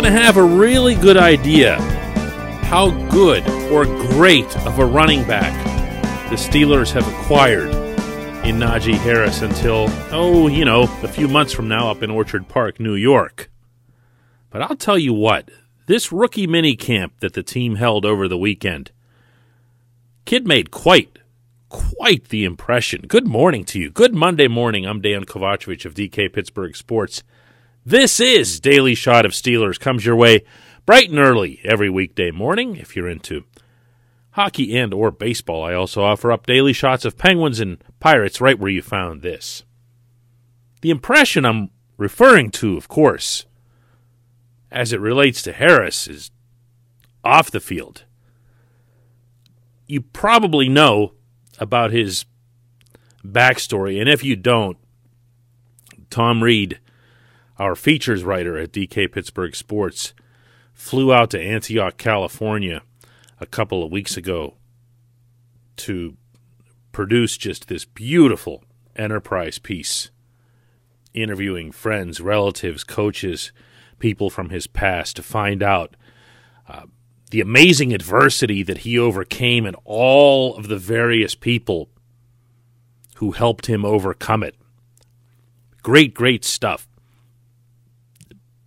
going to have a really good idea how good or great of a running back the Steelers have acquired in Najee Harris until, oh, you know, a few months from now up in Orchard Park, New York. But I'll tell you what, this rookie mini camp that the team held over the weekend, kid made quite, quite the impression. Good morning to you. Good Monday morning. I'm Dan Kovacevic of DK Pittsburgh Sports. This is Daily Shot of Steelers. Comes your way bright and early every weekday morning if you're into hockey and or baseball. I also offer up daily shots of Penguins and Pirates right where you found this. The impression I'm referring to, of course, as it relates to Harris is off the field. You probably know about his backstory, and if you don't, Tom Reed, our features writer at DK Pittsburgh Sports, flew out to Antioch, California a couple of weeks ago to produce just this beautiful enterprise piece interviewing friends, relatives, coaches, people from his past to find out uh, the amazing adversity that he overcame and all of the various people who helped him overcome it. Great, great stuff.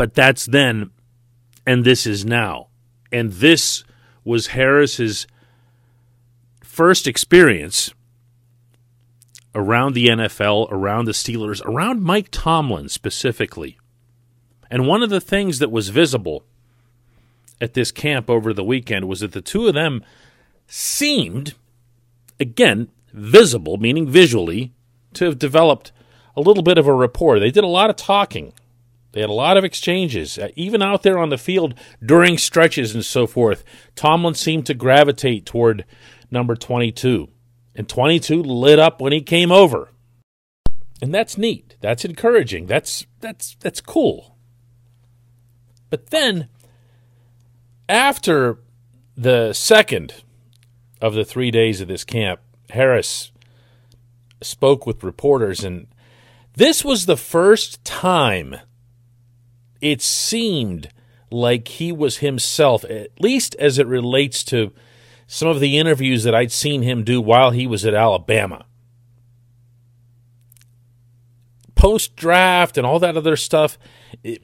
But that's then, and this is now. And this was Harris's first experience around the NFL, around the Steelers, around Mike Tomlin specifically. And one of the things that was visible at this camp over the weekend was that the two of them seemed, again, visible, meaning visually, to have developed a little bit of a rapport. They did a lot of talking. They had a lot of exchanges, uh, even out there on the field during stretches and so forth. Tomlin seemed to gravitate toward number 22, and 22 lit up when he came over. And that's neat. That's encouraging. That's that's that's cool. But then after the second of the 3 days of this camp, Harris spoke with reporters and this was the first time it seemed like he was himself, at least as it relates to some of the interviews that I'd seen him do while he was at Alabama. Post draft and all that other stuff,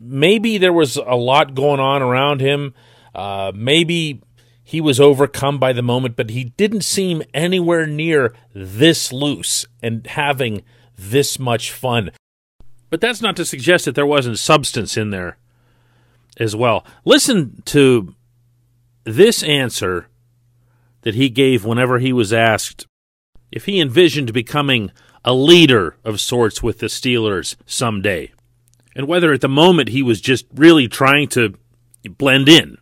maybe there was a lot going on around him. Uh, maybe he was overcome by the moment, but he didn't seem anywhere near this loose and having this much fun. But that's not to suggest that there wasn't substance in there as well. Listen to this answer that he gave whenever he was asked if he envisioned becoming a leader of sorts with the Steelers someday, and whether at the moment he was just really trying to blend in.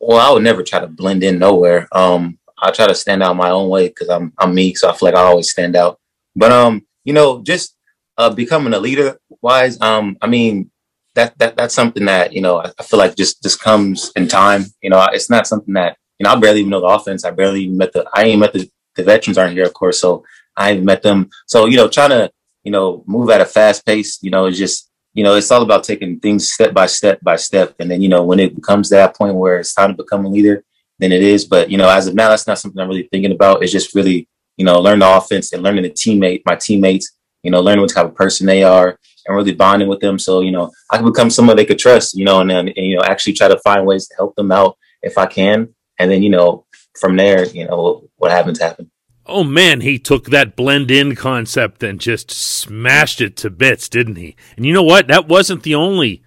Well, I would never try to blend in nowhere. Um, I try to stand out my own way because I'm I'm me, so I feel like I always stand out. But um, you know, just uh, becoming a leader wise, um, I mean, that that that's something that you know I, I feel like just just comes in time. You know, it's not something that you know I barely even know the offense. I barely even met the I ain't met the the veterans aren't here, of course, so I ain't met them. So you know, trying to you know move at a fast pace, you know, it's just you know it's all about taking things step by step by step, and then you know when it comes to that point where it's time to become a leader, then it is. But you know, as of now, that's not something I'm really thinking about. It's just really you know learn the offense and learning the teammate, my teammates, you know, learning what type of person they are and really bonding with them. So, you know, I can become someone they could trust, you know, and then, you know, actually try to find ways to help them out if I can. And then, you know, from there, you know, what happens happen. Oh man, he took that blend in concept and just smashed it to bits, didn't he? And you know what? That wasn't the only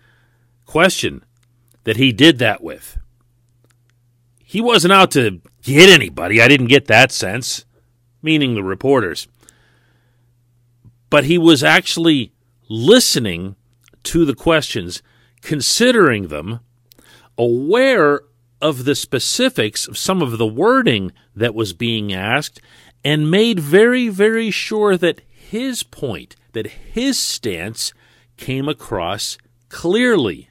question that he did that with. He wasn't out to get anybody. I didn't get that sense, meaning the reporters but he was actually listening to the questions, considering them, aware of the specifics of some of the wording that was being asked, and made very, very sure that his point, that his stance came across clearly.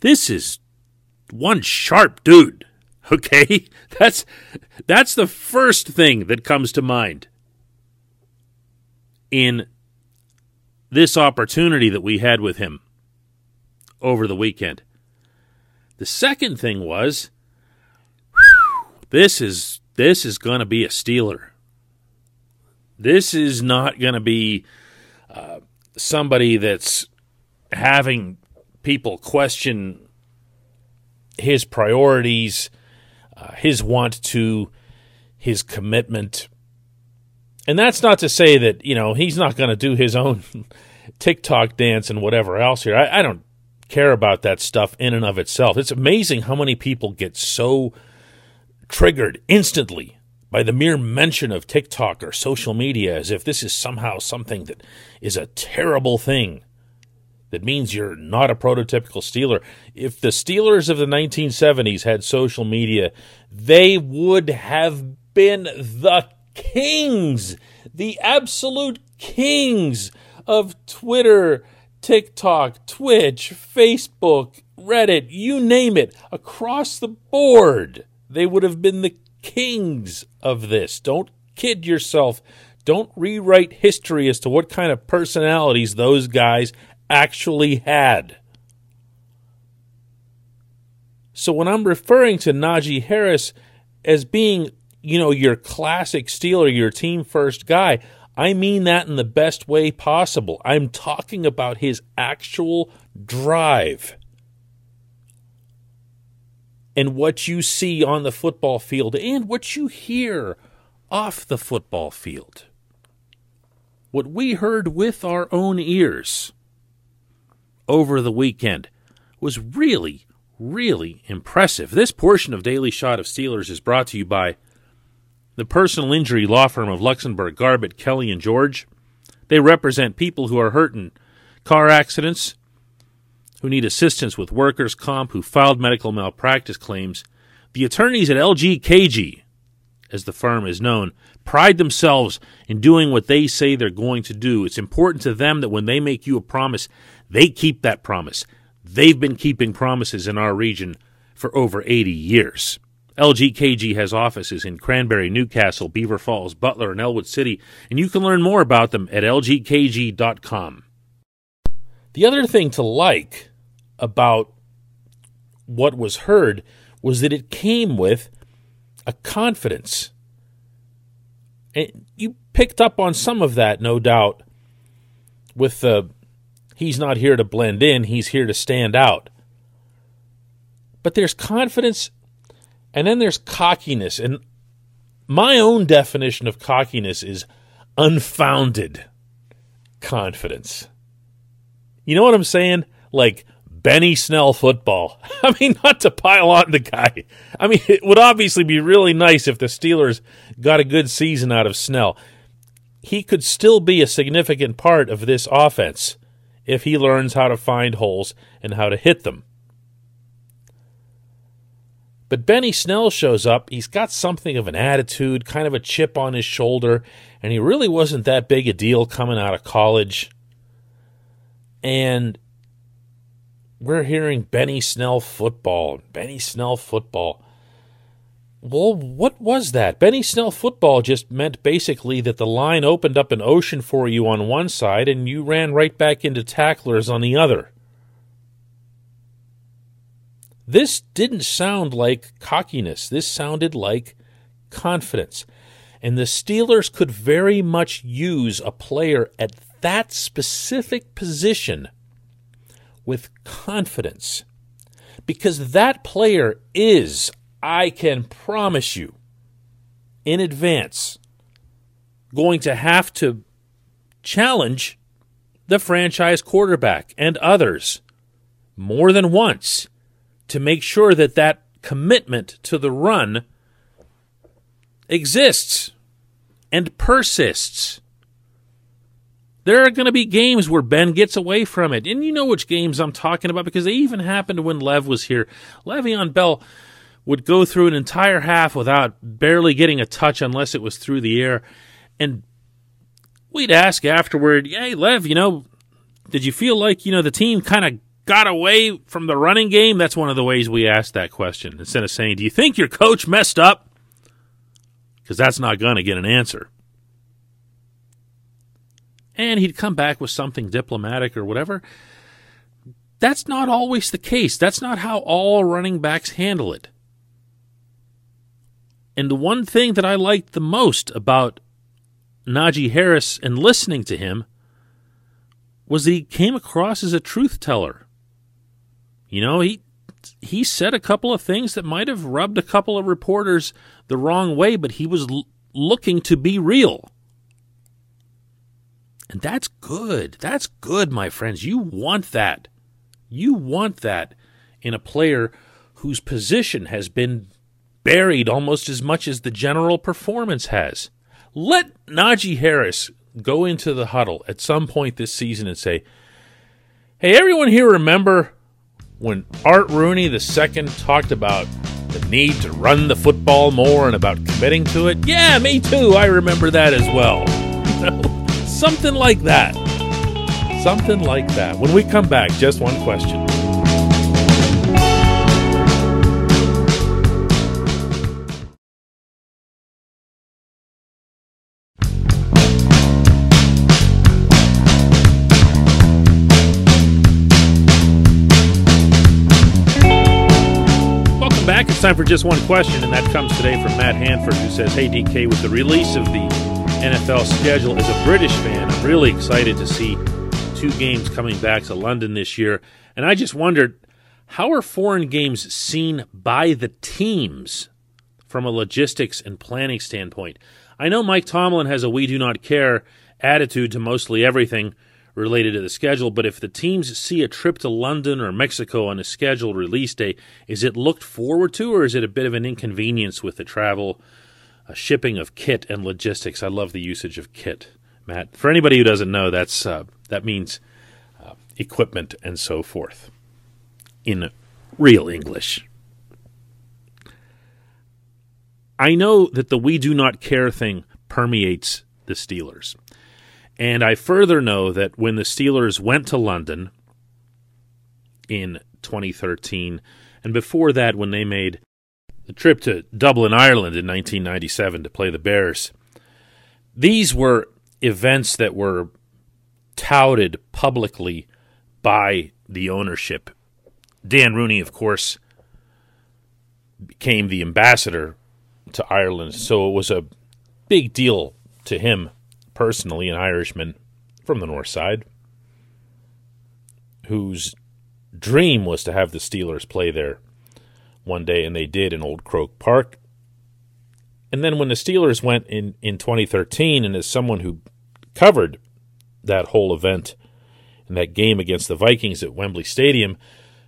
This is one sharp dude. Okay? That's that's the first thing that comes to mind in this opportunity that we had with him over the weekend. The second thing was this is this is going to be a Steeler. This is not going to be uh, somebody that's having people question his priorities, uh, his want to, his commitment. And that's not to say that, you know, he's not going to do his own TikTok dance and whatever else here. I, I don't care about that stuff in and of itself. It's amazing how many people get so triggered instantly by the mere mention of TikTok or social media as if this is somehow something that is a terrible thing that means you're not a prototypical Steeler. If the Steelers of the 1970s had social media, they would have been the kings, the absolute kings of Twitter, TikTok, Twitch, Facebook, Reddit, you name it, across the board. They would have been the kings of this. Don't kid yourself. Don't rewrite history as to what kind of personalities those guys actually had. So when I'm referring to Najee Harris as being, you know, your classic Steeler, your team first guy, I mean that in the best way possible. I'm talking about his actual drive and what you see on the football field and what you hear off the football field. What we heard with our own ears over the weekend was really, really impressive. This portion of Daily Shot of Steelers is brought to you by the personal injury law firm of Luxenberg, Garbett, Kelly, and George. They represent people who are hurt in car accidents, who need assistance with workers' comp, who filed medical malpractice claims. The attorneys at LGKG, as the firm is known, pride themselves in doing what they say they're going to do. It's important to them that when they make you a promise, they keep that promise. They've been keeping promises in our region for over 80 years. LGKG has offices in Cranberry, Newcastle, Beaver Falls, Butler, and Ellwood City, and you can learn more about them at lgkg.com. The other thing to like about what was heard was that it came with a confidence. And you picked up on some of that, no doubt, with the He's not here to blend in, he's here to stand out. But there's confidence and then there's cockiness. And my own definition of cockiness is unfounded confidence. You know what I'm saying? Like Benny Snell football. I mean, not to pile on the guy. I mean, it would obviously be really nice if the Steelers got a good season out of Snell. He could still be a significant part of this offense if he learns how to find holes and how to hit them. But Benny Snell shows up. He's got something of an attitude, kind of a chip on his shoulder, and he really wasn't that big a deal coming out of college. And we're hearing Benny Snell football, Benny Snell football. Well, what was that? Benny Snell football just meant basically that the line opened up an ocean for you on one side and you ran right back into tacklers on the other. This didn't sound like cockiness. This sounded like confidence. And the Steelers could very much use a player at that specific position with confidence because that player is I can promise you in advance going to have to challenge the franchise quarterback and others more than once to make sure that that commitment to the run exists and persists. There are going to be games where Ben gets away from it. And you know which games I'm talking about because they even happened when Lev was here. Le'Veon Bell would go through an entire half without barely getting a touch unless it was through the air. And we'd ask afterward, hey, Lev, you know, did you feel like, you know, the team kind of got away from the running game? That's one of the ways we ask that question. Instead of saying, do you think your coach messed up? Because that's not going to get an answer. And he'd come back with something diplomatic or whatever. That's not always the case. That's not how all running backs handle it. And the one thing that I liked the most about Najee Harris and listening to him was that he came across as a truth teller. You know, he he said a couple of things that might have rubbed a couple of reporters the wrong way, but he was l- looking to be real. And that's good. That's good, my friends. You want that. You want that in a player whose position has been buried almost as much as the general performance has. Let Najee Harris go into the huddle at some point this season and say, Hey, everyone here remember when Art Rooney II talked about the need to run the football more and about committing to it? Yeah, me too. I remember that as well. Something like that. Something like that. When we come back, just one question. Back. It's time for just one question, and that comes today from Matt Hanford, who says, Hey, DK, with the release of the NFL schedule, as a British fan, I'm really excited to see two games coming back to London this year. And I just wondered, how are foreign games seen by the teams from a logistics and planning standpoint? I know Mike Tomlin has a we do not care attitude to mostly everything related to the schedule, but if the teams see a trip to London or Mexico on a scheduled release day, is it looked forward to or is it a bit of an inconvenience with the travel, uh, shipping of kit and logistics? I love the usage of kit, Matt. For anybody who doesn't know, that's uh, that means uh, equipment and so forth in real English. I know that the we do not care thing permeates the Steelers. And I further know that when the Steelers went to London in 2013, and before that, when they made the trip to Dublin, Ireland in 1997 to play the Bears, these were events that were touted publicly by the ownership. Dan Rooney, of course, became the ambassador to Ireland, so it was a big deal to him personally, an Irishman from the north side, whose dream was to have the Steelers play there one day, and they did in Old Croke Park. And then when the Steelers went in, in 2013, and as someone who covered that whole event and that game against the Vikings at Wembley Stadium,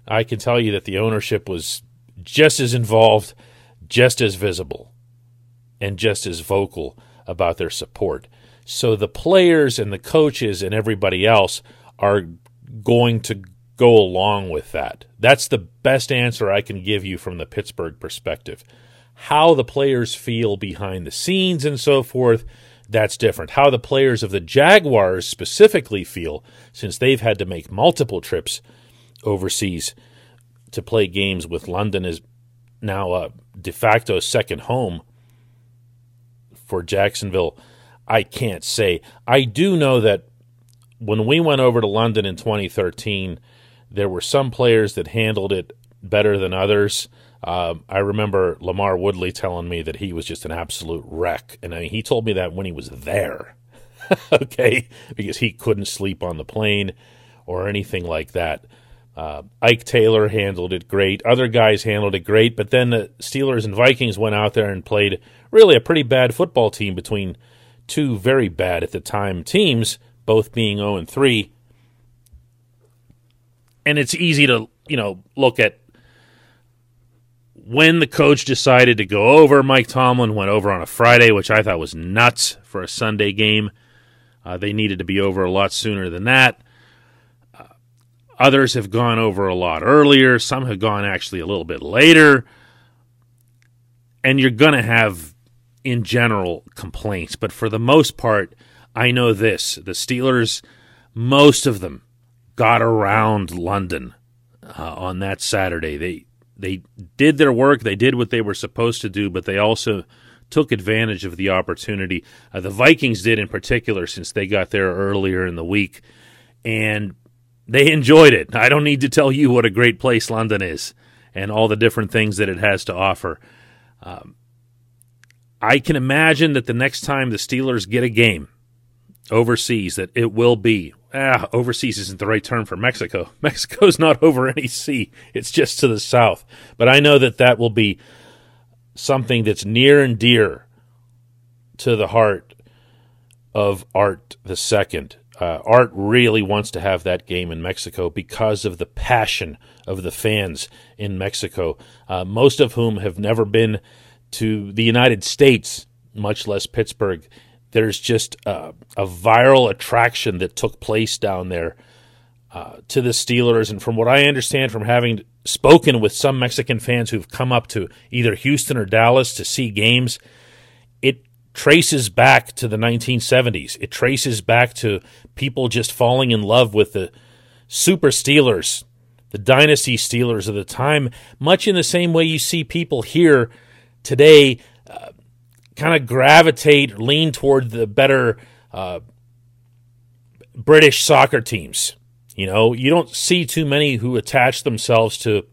I can tell you that the ownership was just as involved, just as visible, and just as vocal about their support. So the players and the coaches and everybody else are going to go along with that. That's the best answer I can give you from the Pittsburgh perspective. How the players feel behind the scenes and so forth, that's different. How the players of the Jaguars specifically feel, since they've had to make multiple trips overseas to play games with London is now a de facto second home for Jacksonville I can't say. I do know that when we went over to London in 2013, there were some players that handled it better than others. Um, I remember LaMarr Woodley telling me that he was just an absolute wreck. And I mean, he told me that when he was there, okay, because he couldn't sleep on the plane or anything like that. Uh, Ike Taylor handled it great. Other guys handled it great. But then the Steelers and Vikings went out there and played really a pretty bad football team between two very bad at the time teams, both being 0 and 3. And it's easy to, you know, look at when the coach decided to go over. Mike Tomlin went over on a Friday, which I thought was nuts for a Sunday game. Uh, they needed to be over a lot sooner than that. Uh, others have gone over a lot earlier. Some have gone actually a little bit later. And you're going to have in general complaints, but for the most part, I know this: the Steelers, most of them, got around London uh, on that Saturday. They they did their work, they did what they were supposed to do, but they also took advantage of the opportunity. Uh, the Vikings did in particular, since they got there earlier in the week, and they enjoyed it. I don't need to tell you what a great place London is and all the different things that it has to offer. Um, I can imagine that the next time the Steelers get a game overseas, that it will be ah, overseas isn't the right term for Mexico. Mexico's not over any sea; it's just to the south. But I know that that will be something that's near and dear to the heart of Art the Second. Uh, Art really wants to have that game in Mexico because of the passion of the fans in Mexico, uh, most of whom have never been to the United States, much less Pittsburgh. There's just a viral attraction that took place down there uh, to the Steelers. And from what I understand from having spoken with some Mexican fans who've come up to either Houston or Dallas to see games, it traces back to the 1970s. It traces back to people just falling in love with the super Steelers, the dynasty Steelers of the time, much in the same way you see people here today uh, kind of gravitate, lean toward the better uh, British soccer teams. You know, you don't see too many who attach themselves to,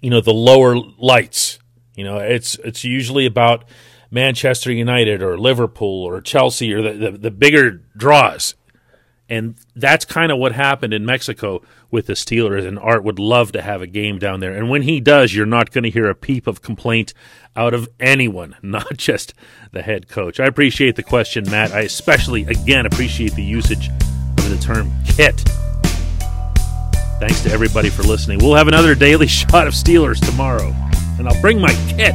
you know, the lower lights. You know, it's it's usually about Manchester United or Liverpool or Chelsea or the, the, the bigger draws. And that's kind of what happened in Mexico with the Steelers. And Art would love to have a game down there. And when he does, you're not going to hear a peep of complaint out of anyone, not just the head coach. I appreciate the question, Matt. I especially, again, appreciate the usage of the term kit. Thanks to everybody for listening. We'll have another daily shot of Steelers tomorrow, and I'll bring my kit.